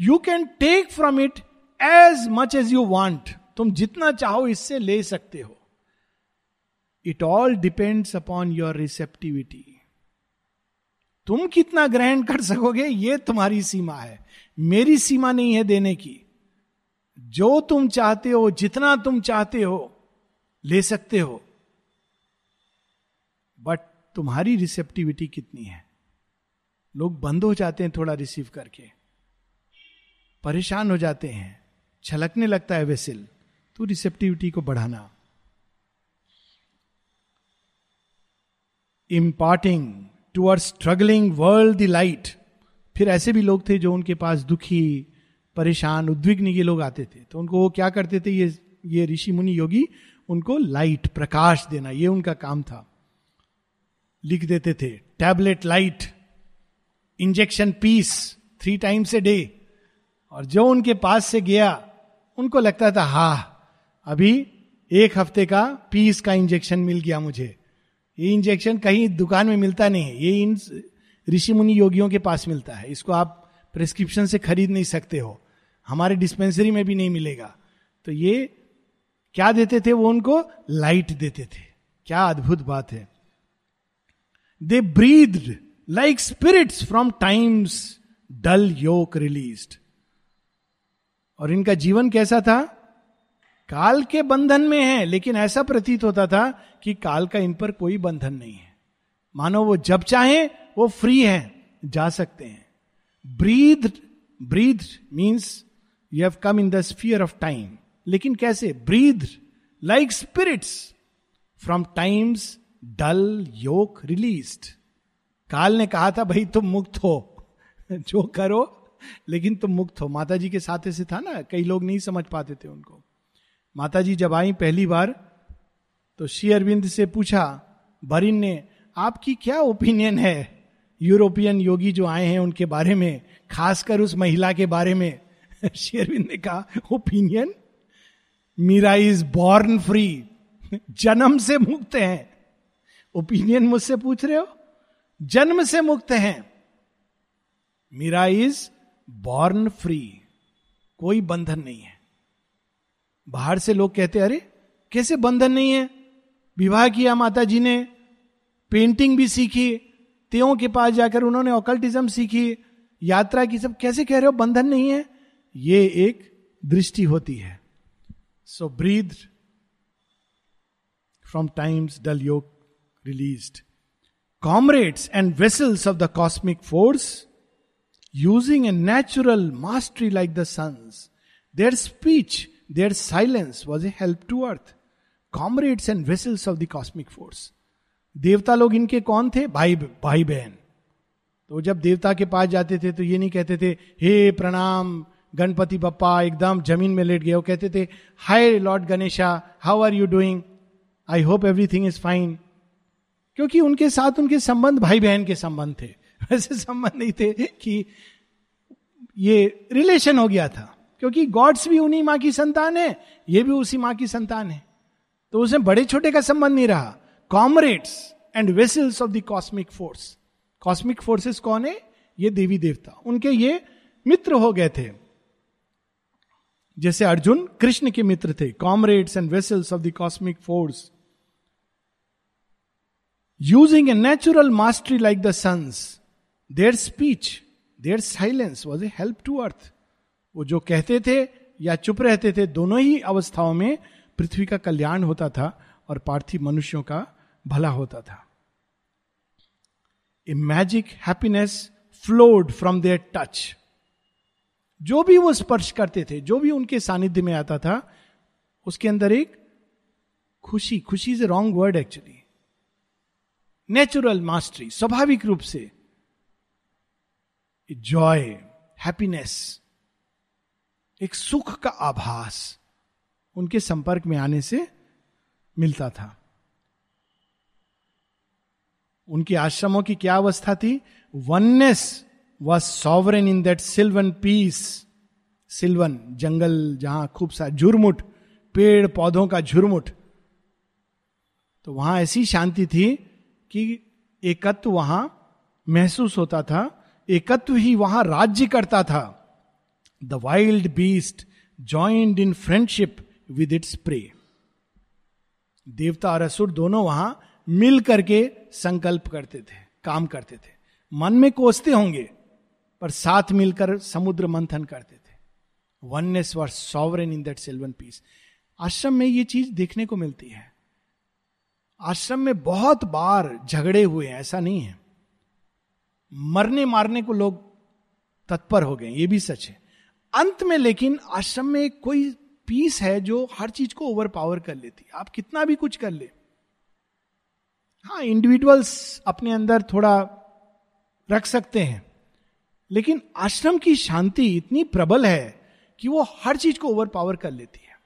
you can take from it as much as you want तुम जितना चाहो इससे ले सकते हो। It all depends upon your receptivity तुम कितना ग्रहण कर सकोगे, ये तुम्हारी सीमा है। मेरी सीमा नहीं है देने की। जो तुम चाहते हो, जितना तुम चाहते हो, ले सकते हो। बट तुम्हारी रिसेप्टिविटी कितनी है? लोग बंद हो जाते हैं थोड़ा रिसीव करके। परेशान हो जाते हैं। छलकने लगता है वेसिल तो रिसेप्टिविटी को बढ़ाना। Imparting toward struggling world the light फिर ऐसे भी लोग थे जो उनके पास दुखी, परेशान, उद्विग्न ये लोग आते थे। तो उनको वो क्या करते थे? ये ये ऋषि मुनि योगी उनको लाइट प्रकाश देना, ये उनका काम था। लिख देते थे tablet light injection peace three times a day और जो उनके पास से गया, उनको लगता था, हा, अभी एक हफ़्ते का पीस का इंजेक्शन मिल गया मुझे। ये इंजेक्शन कहीं दुकान में मिलता नहीं है। ये इन ऋषि मुनि योगियों के पास मिलता है। इसको आप प्रिस्क्रिप्शन से खरीद नहीं सकते हो। हमारे डिस्पेंसरी में भी नहीं मिलेगा। तो ये क्या देते थे? वो उनको लाइट देते थे। क्या अद्भुत बात है। They breathe like spirits from time's dull yoke released और इनका जीवन कैसा था? काल के बंधन में है, लेकिन ऐसा प्रतीत होता था कि काल का इन पर कोई बंधन नहीं है। मानो वो जब चाहे, वो फ्री है, जा सकते हैं। Breathe breathe means you have come in the sphere of time लेकिन कैसे? Breathe like spirits from time's dull yoke release काल ने कहा था, भाई, तुम मुक्त हो। जो करो, लेकिन तुम मुक्त हो। माता जी के साथ ऐसे था ना, कई लोग नहीं समझ पाते थे उनको। माता जी जब आई पहली बार तो श्री अरविंद से पूछा, बरिन ने, आपकी क्या ओपिनियन है? यूरोपियन योगी जो आए हैं उनके बारे में, खासकर उस महिला के बारे में. श्री अरविंद ने कहा opinion Mirra is born free जन्म से मुक्त हैं. ओपिनियन मुझसे पूछ रहे हो? जन्म से मुक्त हैं. मीरा इज़ बॉर्न फ्री कोई बंधन नहीं है. बाहर से लोग कहते, अरे, कैसे बंधन नहीं है? विवाह किया माता जी ने पेंटिंग भी सीखी, त्यों के पास जाकर उन्होंने ऑकल्टिज्म सीखी, यात्रा की सब, कैसे कह रहे हो, बंधन नहीं है? ये एक दृष्टि होती है। So breathe from time's dull yoke release comrades and vessels of the cosmic force using a natural mastery like the suns their speech Their silence was a help to earth. Comrades and vessels of the cosmic force. देवता लोग इनके कौन थे? भाई भाई बहन। तो जब देवता के पास जाते थे तो ये नहीं कहते थे, हे प्रणाम, गणपति बप्पा, एकदम ज़मीन में लेट गए वो कहते थे, hi Lord Ganesha, how are you doing? I hope everything is fine. क्योंकि उनके साथ उनके संबंध, भाई बहन के संबंध थे। वैसे संबंध नहीं थे कि ये रिलेशन हो गया था। क्योंकि गॉड्स भी उन्हीं माँ की संतान है, ये भी उसी माँ की संतान है। तो उसमें बड़े छोटे का संबंध नहीं रहा। Comrades and vessels of the cosmic force cosmic forces कौन है? ये देवी देवता। उनके ये मित्र हो गए थे। जैसे अर्जुन कृष्ण के मित्र थे। Comrades and vessels of the cosmic force using a natural mastery like the suns their speech their silence was a help to earth वो जो कहते थे या चुप रहते थे, दोनों ही अवस्थाओं में पृथ्वी का कल्याण होता था और पार्थिव मनुष्यों का भला होता था। A magic happiness flowed from their touch जो भी वो स्पर्श करते थे, जो भी उनके सानिध्य में आता था, उसके अंदर एक खुशी खुशी is a wrong word actually natural mastery स्वाभाविक रूप से। जॉय हैप्पीनेस एक सुख का आभास उनके संपर्क में आने से मिलता था। उनके आश्रमों की क्या अवस्था थी? Oneness was sovereign in that sylvan peace sylvan जंगल जहाँ खूब सा झुरमुट, पेड़ पौधों का झुरमुट। तो वहाँ ऐसी शांति थी कि एकत्व वहाँ महसूस होता था, एकत्व ही वहाँ राज्य करता था। The wild beast joined in friendship with its prey देवता और असुर दोनों वहाँ मिल करके संकल्प करते थे, काम करते थे। मन में कोसते होंगे, पर साथ मिलकर समुद्र मंथन करते थे। Oneness were sovereign in that sylvan peace ashram में ये चीज़ देखने को मिलती है। आश्रम में बहुत बार झगड़े हुए हैं, ऐसा नहीं है। मरने मारने को लोग तत्पर हो गए, ये भी सच है। अंत में लेकिन आश्रम में कोई पीस है जो हर चीज़ को ओवर पावर कर लेती है। आप कितना भी कुछ कर ले। हाँ इंडिविजुअल्स अपने अंदर थोड़ा रख सकते हैं। लेकिन आश्रम की शांति इतनी प्रबल है कि वो हर चीज़ को ओवर पावर कर लेती है।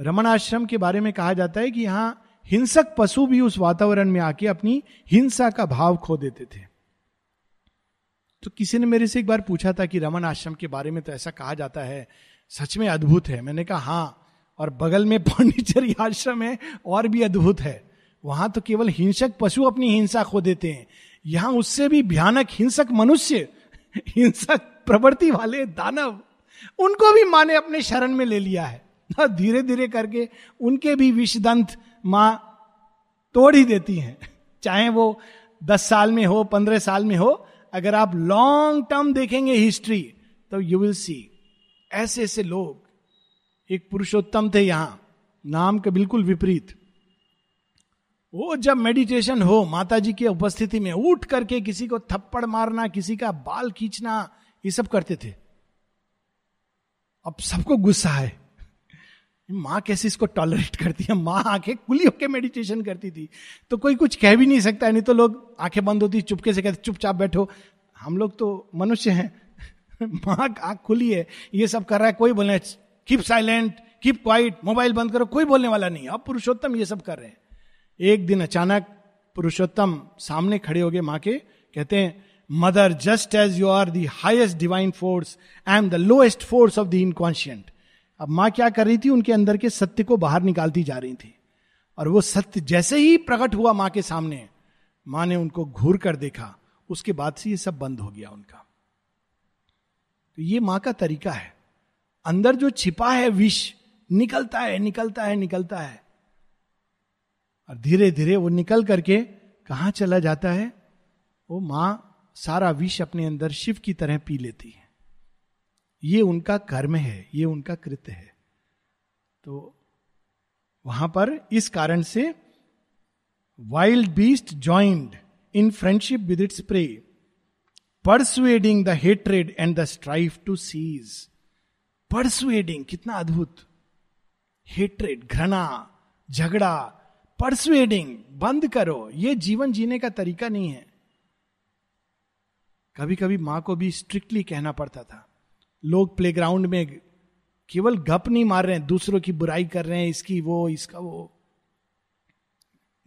रमन आश्रम के बारे में कहा जाता है कि यहाँ हिंसक पशु भी उस वातावरण में आके अपनी हिंसा का भाव खो देते थे। तो किसी ने मेरे से एक बार पूछा था कि रमन आश्रम के बारे में तो ऐसा कहा जाता है, सच में अद्भुत है। मैंने कहा हाँ और बगल में पांडिचेरी आश्रम है, और भी अद्भुत है। वहाँ तो केवल हिंसक पशु अपनी हिंसा खो देते हैं। यहाँ उससे भी भयानक हिंसक मनुष्य, हिंसक प्रवृत्ति वाले दानव, उनको भी माँ ने अपने शरण में ले लिया है। धीरे धीरे करके उनके भी विषदंत माँ तोड़ ही देती हैं। चाहे वो दस साल में हो, पंद्रह साल में हो अगर आप लॉन्ग टर्म देखेंगे हिस्ट्री तो यू विल सी ऐसे ऐसे लोग, एक पुरुषोत्तम थे यहाँ, नाम के बिल्कुल विपरीत। वो जब मेडिटेशन हो माता जी की उपस्थिति में उठ करके किसी को थप्पड़ मारना, किसी का बाल खींचना, ये सब करते थे। अब सबको गुस्सा है। माँ कैसे इसको टॉलरेट करती है? माँ आँखें खुली होकर मेडिटेशन करती थी। तो कोई कुछ कह भी नहीं सकता, नहीं तो लोग आँखें बंद होती, चुपके से कहते, चुपचाप बैठो। हम लोग तो मनुष्य हैं। माँ आँख खुली है, ये सब कर रहा है, कोई बोलने keep silent keep quiet mobile बंद करो। कोई बोलने वाला नहीं अब पुरुषोत्तम ये सब कर रहे हैं। एक दिन अचानक पुरुषोत्तम सामने खड़े हो गए माँ के, कहते हैं Mother just as you are the divine force I am the lowest force of the inconscient अब माँ क्या कर रही थी? उनके अंदर के सत्य को बाहर निकालती जा रही थी। और वो सत्य जैसे ही प्रकट हुआ माँ के सामने, माँ ने उनको घूर कर देखा। उसके बाद से ये सब बंद हो गया उनका। तो ये माँ का तरीका है। अंदर जो छिपा है विष, निकलता है निकलता है निकलता है। और धीरे धीरे वो निकल करके कहा चला जाता है? वो माँ सारा विष अपने अंदर शिव की तरह पी लेती है। ये उनका कर्म है, ये उनका कृत्य है। तो वहाँ पर इस कारण से wild beast joined in friendship with its prey persuading the hatred and the strife to cease persuading कितना अद्भुत। हेट्रेड घृणा, झगड़ा परसुएडिंग बंद करो। ये जीवन जीने का तरीका नहीं है। कभी कभी माँ को भी स्ट्रिक्टली कहना पड़ता था। लोग प्लेग्राउंड में केवल गप नहीं मार रहे हैं, दूसरों की बुराई कर रहे हैं, इसकी वो, इसका वो।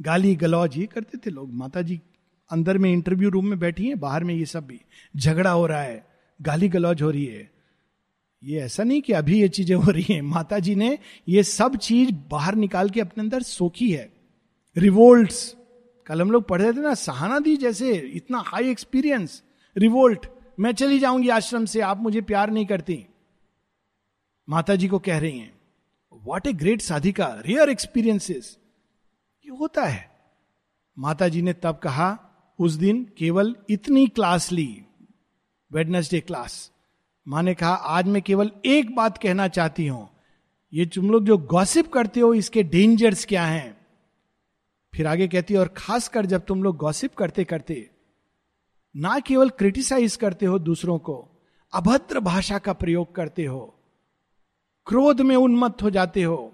गाली गलौज ये करते थे लोग। माता जी अंदर में इंटरव्यू रूम में बैठी हैं, बाहर में ये सब भी। झगड़ा हो रहा है, गाली गलौज हो रही है। ये ऐसा नहीं कि अभी ये चीज़ें हो रही हैं। माता जी ने ये सब चीज़ बाहर निकाल के अपने अंदर सोखी है। रिवोल्ट कल हम लोग पढ़ रहे थे ना सहाना दी जैसे, इतना हाई एक्सपीरियंस रिवोल्ट मैं चली जाऊँगी आश्रम से, आप मुझे प्यार नहीं करती। माता जी को कह रही हैं वॉट ए ग्रेट साधिका रियर एक्सपीरियंसेस ये होता है। माता जी ने तब कहा, उस दिन केवल इतनी क्लास ली, वेडनेसडे क्लास। माँ ने कहा, आज मैं केवल एक बात कहना चाहती हूँ। ये तुम लोग जो गॉसिप करते हो, इसके डेंजर्स क्या हैं? फिर आगे कहती है, और खासकर जब तुम लोग गॉसिप करते करते ना केवल क्रिटिसाइज करते हो दूसरों को, अभद्र भाषा का प्रयोग करते हो, क्रोध में उन्मत्त हो जाते हो,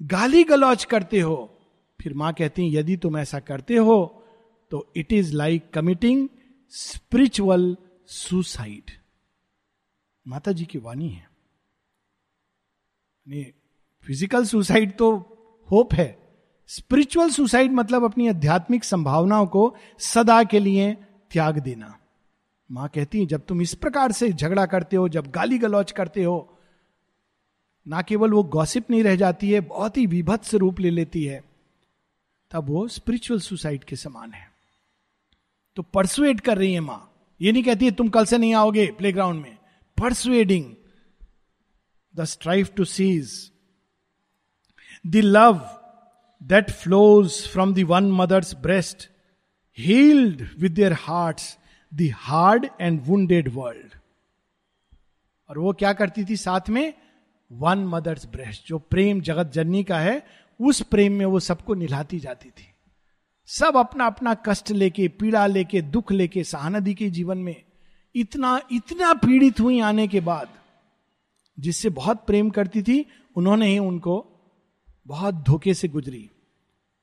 गाली गलौज करते हो, फिर माँ कहती हैं, यदि तुम ऐसा करते हो तो it is like committing spiritual suicide माता जी की वाणी है। फ़िज़िकल सुसाइड तो होप है। स्पिरिचुअल सुसाइड मतलब अपनी आध्यात्मिक संभावनाओं को सदा के लिए त्याग देना। माँ कहती है, जब तुम इस प्रकार से झगड़ा करते हो, जब गाली गलौच करते हो, ना केवल वो गॉसिप नहीं रह जाती है, बहुत ही विभत्स रूप ले लेती है, तब वो स्पिरिचुअल सुसाइड के समान है। तो परसुएट कर रही है माँ। ये नहीं कहती है, तुम कल से नहीं आओगे प्लेग्राउंड में। Persuading the strife to cease the love that flows from the one mother's breast healed with their heart the hard and wounded world और वो क्या करती थी साथ में? वन मदर्स ब्रेस्ट जो प्रेम जगत जननी का है, उस प्रेम में वो सबको निलाती जाती थी। सब अपना अपना कष्ट लेके, पीड़ा लेके, दुख लेके सहानदी के जीवन में इतना इतना पीड़ित हुई आने के बाद, जिससे बहुत प्रेम करती थी, उन्होंने ही उनको बहुत धोखे से गुजरी।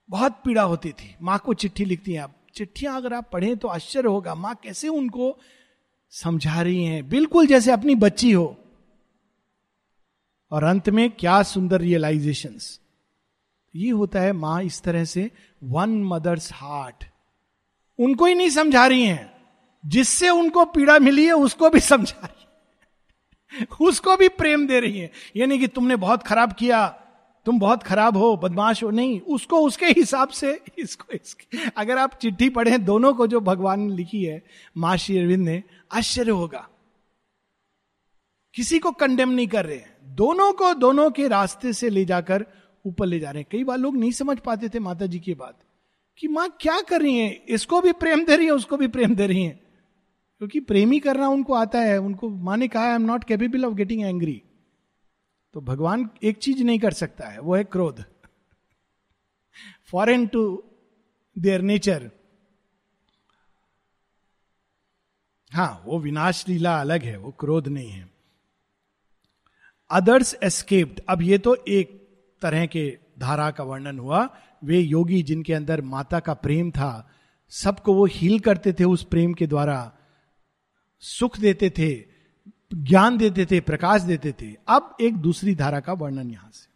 बहुत पीड़ा होती थी। माँ को चिट्ठी लिखती है आप। चिट्ठियाँ अगर आप पढ़ें तो आश्चर्य होगा, माँ कैसे उनको समझा रही हैं? बिल्कुल जैसे अपनी बच्ची हो। और अंत में क्या सुंदर रियलाइजेशंस ये होता है माँ इस तरह से वन मदर्स हार्ट उनको ही नहीं समझा रही हैं। जिससे उनको पीड़ा मिली है, उसको भी समझा रही है। उसको भी प्रेम दे रही है। यानी कि तुमने बहुत खराब किया तुम बहुत खराब हो, बदमाश हो। नहीं, उसको उसके हिसाब से, इसको इसके। अगर आप चिट्ठी पढ़े, दोनों को जो भगवान ने लिखी है, माँ श्री अरविंद ने, आश्चर्य होगा। किसी को कंडेम नहीं कर रहे हैं। दोनों को, दोनों के रास्ते से ले जाकर ऊपर ले जा रहे हैं। कई बार लोग नहीं समझ पाते थे माता जी की बात, कि माँ क्या कर रही है? इसको भी प्रेम दे रही है, उसको भी प्रेम दे रही है। क्योंकि प्रेमी करना उनको आता है। उनको, माँ ने कहा I am not capable of getting angry तो भगवान एक चीज़ नहीं कर सकता है, वो है क्रोध। फॉरेन टू देयर नेचर हाँ वो विनाश लीला अलग है, वो क्रोध नहीं है। अदर्स एस्केप्ड अब ये तो एक तरह के धारा का वर्णन हुआ। वे योगी जिनके अंदर माता का प्रेम था, सबको वो हील करते थे उस प्रेम के द्वारा, सुख देते थे। ज्ञान देते थे, प्रकाश देते थे। अब एक दूसरी धारा का वर्णन यहाँ से।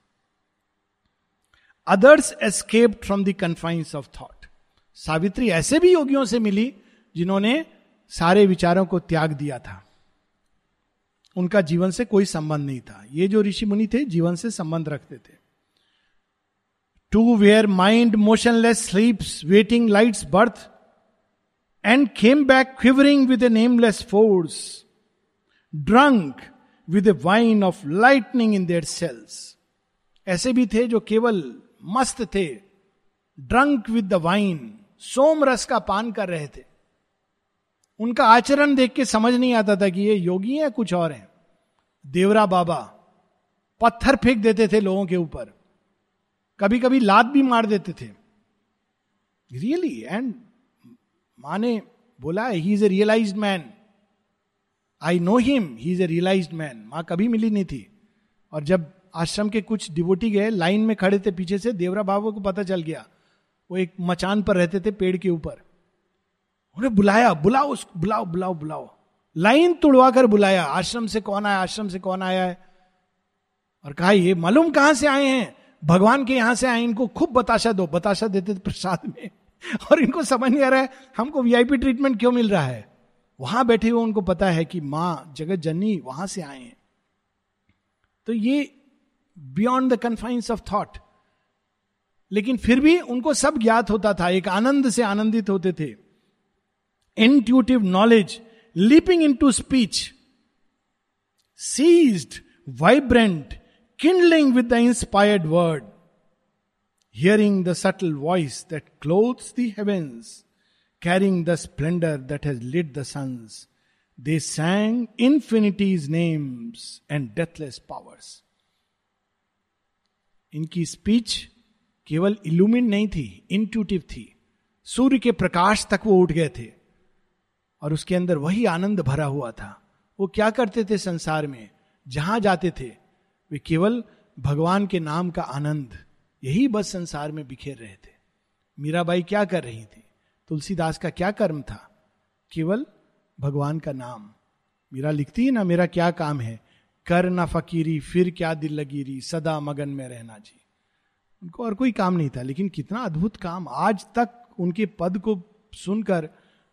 Others escape from the confines of thought Savitri ऐसे भी योगियों से मिली, जिन्होंने सारे विचारों को त्याग दिया था। उनका जीवन से कोई संबंध नहीं था। ये जो ऋषि मुनि थे, जीवन से संबंध रखते थे। To where mind motionless sleeps waiting light's birth and came back quivering with a nameless force drunk with a wine of lightning in their cells ऐसे भी थे जो केवल मस्त थे ड्रंक विद द वाइन सोम रस का पान कर रहे थे। उनका आचरण देख के समझ नहीं आता था कि ये योगी है कुछ और है। देवरा बाबा पत्थर फेंक देते थे लोगों के ऊपर। कभी कभी लात भी मार देते थे। रियली एंड माने बोला he is a realise man I know him he is a realise man माँ कभी मिली नहीं थी। और जब आश्रम के कुछ डिवोटी गए, लाइन में खड़े थे पीछे से, देवरा बाबा को पता चल गया। वो एक मचान पर रहते थे पेड़ के ऊपर। उन्हें बुलाया, बुलाओ उस बुलाओ बुलाओ बुलाओ। लाइन तुड़वा कर बुलाया, आश्रम से कौन आया, आश्रम से कौन आया है? और कहा, ये मालूम कहाँ से आए हैं? भगवान के यहाँ से आए इनको खूब बताशा दो, बताशा देते थे प्रसाद में। और इनको समझ नहीं आ रहा है, हमको वीआईपी ट्रीटमेंट क्यों मिल रहा है? वहाँ बैठे हुए उनको पता है कि माँ जगत जननी वहाँ से आए हैं। तो ये beyond the confines of thought लेकिन फिर भी उनको सब ज्ञात होता था, एक आनंद से आनंदित होते थे। Intuitive knowledge leaping into speech seized vibrant kindling with the inspired word hearing the subtle voice that clothes the heavens carrying the splendor that has lit the suns. They sang infinity's names and deathless powers. इनकी speech केवल illumine नहीं थी intuitive थी। सूर्य के प्रकाश तक वो उठ गए थे और उसके अंदर वही आनंद भरा हुआ था। वो क्या करते थे संसार में? जहाँ जाते थे, वे केवल भगवान के नाम का आनंद, यही बस संसार में बिखेर रहे थे। मीराबाई क्या कर रही थी? तुलसीदास का क्या कर्म था? केवल भगवान का नाम। मीरा लिखती है ना, मेरा क्या काम है? कर ना फकीरी, फिर क्या दिल लगीरी, सदा मगन में रहना जी। उनको और कोई काम नहीं था, लेकिन कितना अद्भुत काम। आज तक उनके पद को सुनकर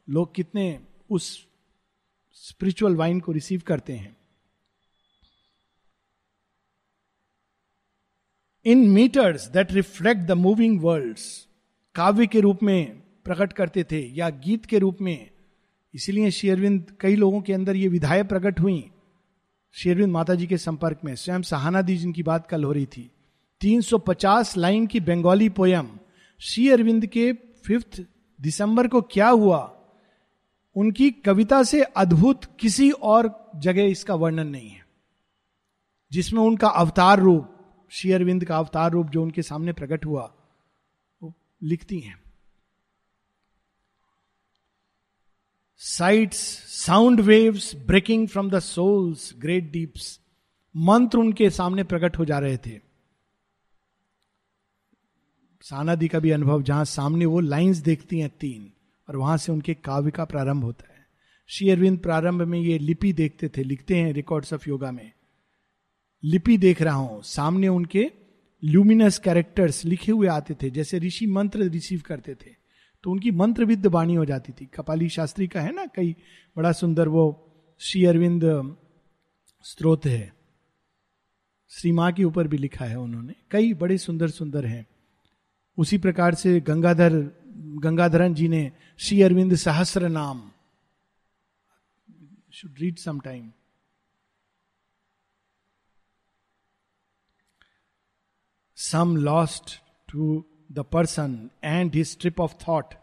लोग कितने उस स्पिरिचुअल वाइन को रिसीव करते हैं। In metres that reflect the moving worlds काव्य के रूप में प्रकट करते थे या गीत के रूप में। इसीलिए शेरविंद, कई लोगों के अंदर ये विधायक प्रकट हुई। शेरविंद माता जी के संपर्क में, स्वयं सहाना दी जिनकी बात कल हो रही थी। 350 लाइन की बंगाली पोयम, श्री अरविंद के फिफ्थ दिसंबर को क्या हुआ? उनकी कविता से अद्भुत किसी और जगह इसका वर्णन नहीं है। जिसमें उनका अवतार रूप, श्री अरविंद का अवतार रूप जो उनके सामने प्रकट हुआ, वो लिखती हैं। Sight's sound waves breaking from the soul's great deeps मंत्र उनके सामने प्रकट हो जा रहे थे। सानादी का भी अनुभव, जहाँ सामने वो लाइंस देखती हैं तीन, और वहाँ से उनके काव्य का प्रारंभ होता है। श्री अरविंद प्रारंभ में ये लिपि देखते थे, लिखते हैं रिकॉर्ड्स ऑफ़ योगा में। लिपि देख रहा हूँ, सामने उनके ल्यूमिनस कैरेक्टर्स लिखे हुए आते थे, जैसे ऋषि मंत्र रिसीव करते थे। तो उनकी मंत्र विद्ध वाणी हो जाती थी। कपाली शास्त्री का है ना कई बड़ा सुंदर वो श्री अरविंद स्त्रोत है। श्री माँ के ऊपर भी लिखा है उन्होंने। कई बड़े सुंदर सुंदर हैं। उसी प्रकार से गंगाधर, गंगाधरन जी ने श्री अरविंद सहस्र नाम। Should read some time some lost to the person and his strip of thought.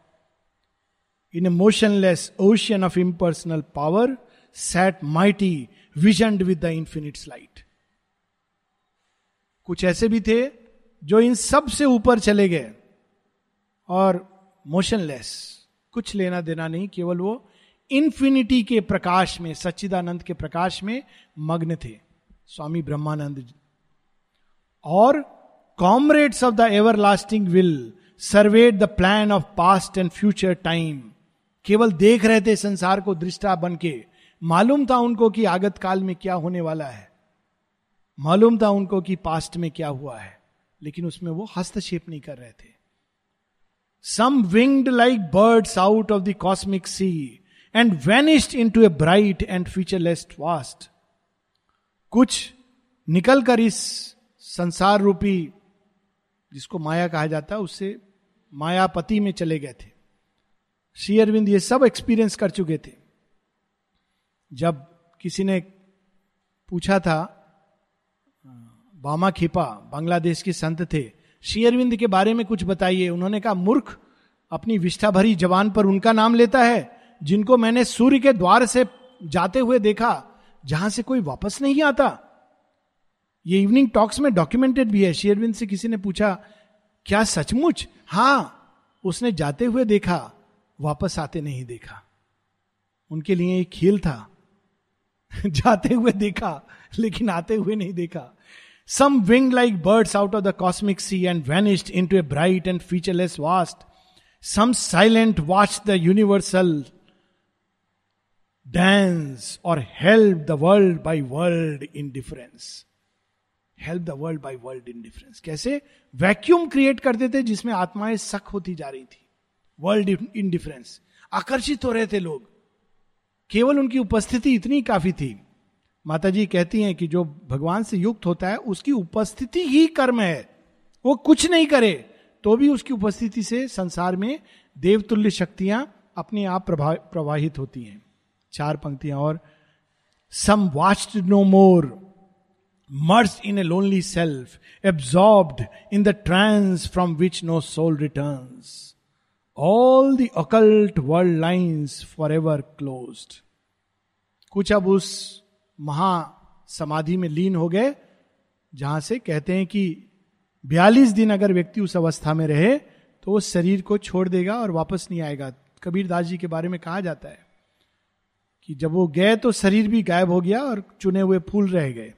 In a motionless ocean of impersonal power sat mighty, visioned with the infinite light. कुछ ऐसे भी थे जो इन सबसे ऊपर चले गए और मोशनलेस कुछ लेना देना नहीं केवल वो इंफिनिटी के प्रकाश में सच्चिदानंद के प्रकाश में मग्न थे स्वामी ब्रह्मानंद और comrades of the everlasting will served the plan of past and future time केवल देख रहे थे संसार को दृष्टा बन के मालूम था उनको कि आगत काल में क्या होने वाला है। मालूम था उनको कि पास्ट में क्या हुआ है। लेकिन उसमें वो हस्तक्षेप नहीं कर रहे थे। Some winged like birds out of the cosmic sea and vanished into a bright and featureless vast कुछ निकलकर इस संसार रूपी जिसको माया कहा जाता है, उससे मायापति में चले गए थे। श्री अरविंद ये सब एक्सपीरियंस कर चुके थे। जब किसी ने पूछा था, बामा खिपा, बांग्लादेश के संत थे, श्री अरविंद के बारे में कुछ बताइए। उन्होंने कहा, मूर्ख, अपनी विष्ठा भरी जवान पर उनका नाम लेता है, जिनको मैंने सूर्य के द्वार से जाते हुए देखा, जहाँ से कोई वापस नहीं आता। ये इवनिंग टॉक्स में डॉक्यूमेंटेड भी है। शेयरविंद से किसी ने पूछा, क्या सचमुच? हाँ, उसने जाते हुए देखा, वापस आते नहीं देखा। उनके लिए एक खेल था। जाते हुए देखा, लेकिन आते हुए नहीं देखा। Some wing like bird out of the cosmic sea and vanished into a bright and featureless vast some silent watch the universal dance और help the world by world in difference help the world by world indifference कैसे? Vacuum create करते थे जिसमें आत्माएँ सक होती जा रही थी। वर्ल्ड इंडिफरेंस आकर्षित हो रहे थे लोग। केवल उनकी उपस्थिति इतनी काफ़ी थी। माता जी कहती हैं कि जो भगवान से युक्त होता है, उसकी उपस्थिति ही कर्म है। वो कुछ नहीं करे तो भी उसकी उपस्थिति से संसार में देवतुल्य शक्तियाँ अपने आप प्रवाहित होती हैं। चार पंक्तियाँ और some watched no more in a lonely self absorbed in the trance from which no soul return all the occult world lines for ever close कुछ अब उस महा समाधि में लीन हो गए, जहाँ से कहते हैं कि बयालीस दिन अगर व्यक्ति उस अवस्था में रहे तो उस शरीर को छोड़ देगा और वापस नहीं आएगा। कबीर दास जी के बारे में कहा जाता है कि जब वो गए तो शरीर भी गायब हो गया और चुने हुए फूल रह गए।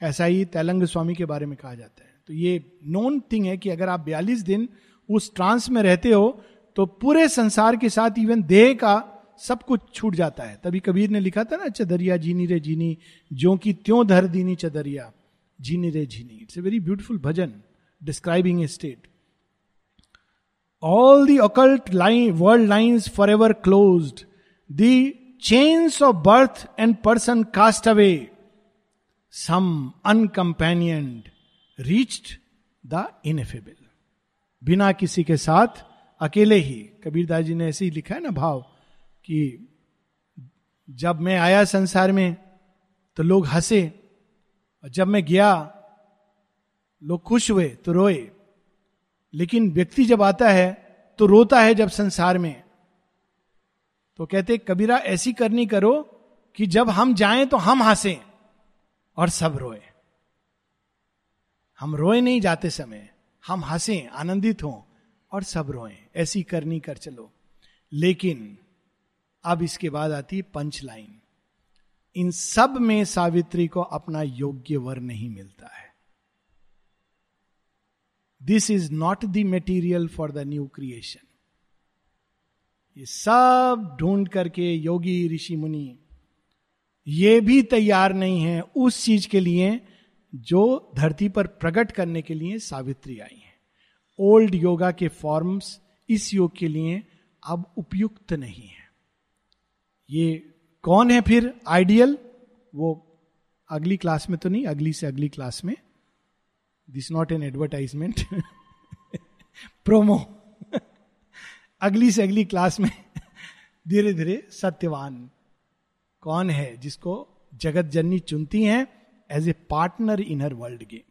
ऐसा ही तैलंग स्वामी के बारे में कहा जाता है। तो ये नोन थिंग है कि अगर आप बयालीस दिन उस ट्रांस में रहते हो तो पूरे संसार के साथ इवन देह का सब कुछ छूट जाता है। तभी कबीर ने लिखा था ना, चदरिया जीनी रे जीनी जो की त्यों धर दीनी चदरिया, जीनी रे जीनी। It's a very beautiful bhajan describing a state all the occult line world lines for ever close the chains of birth and person cast away some uncompanioned reached the ineffable बिना किसी के साथ, अकेले ही कबीरदास जी ने ऐसे ही लिखा है ना भाव, कि जब मैं आया संसार में तो लोग हंसे, और जब मैं गया, लोग खुश हुए तो रोए। लेकिन व्यक्ति जब आता है तो रोता है जब संसार में। तो कहते, कबीरा, ऐसी करनी करो कि जब हम जाएँ तो हम हंसे। और सब रोए। हम रोए नहीं जाते समय, हम हंसे, आनंदित हों और सब रोए। ऐसी करनी कर चलो। लेकिन अब इसके बाद आती है पंच लाइन इन सब में सावित्री को अपना योग्य वर नहीं मिलता है। This is not the material for the new creation ये सब ढूंढ करके योगी ऋषि मुनि ये भी तैयार नहीं है उस चीज़ के लिए जो धरती पर प्रकट करने के लिए सावित्री आई है। ओल्ड योगा के फॉर्म्स इस योग के लिए अब उपयुक्त नहीं है। ये कौन है फिर आइडियल? वो अगली क्लास में तो नहीं, अगली से अगली क्लास में। This not an advertisement promo अगली से अगली क्लास में धीरे धीरे सत्यवान। कौन है जिसको जगत जननी चुनती हैं as a partner in her world game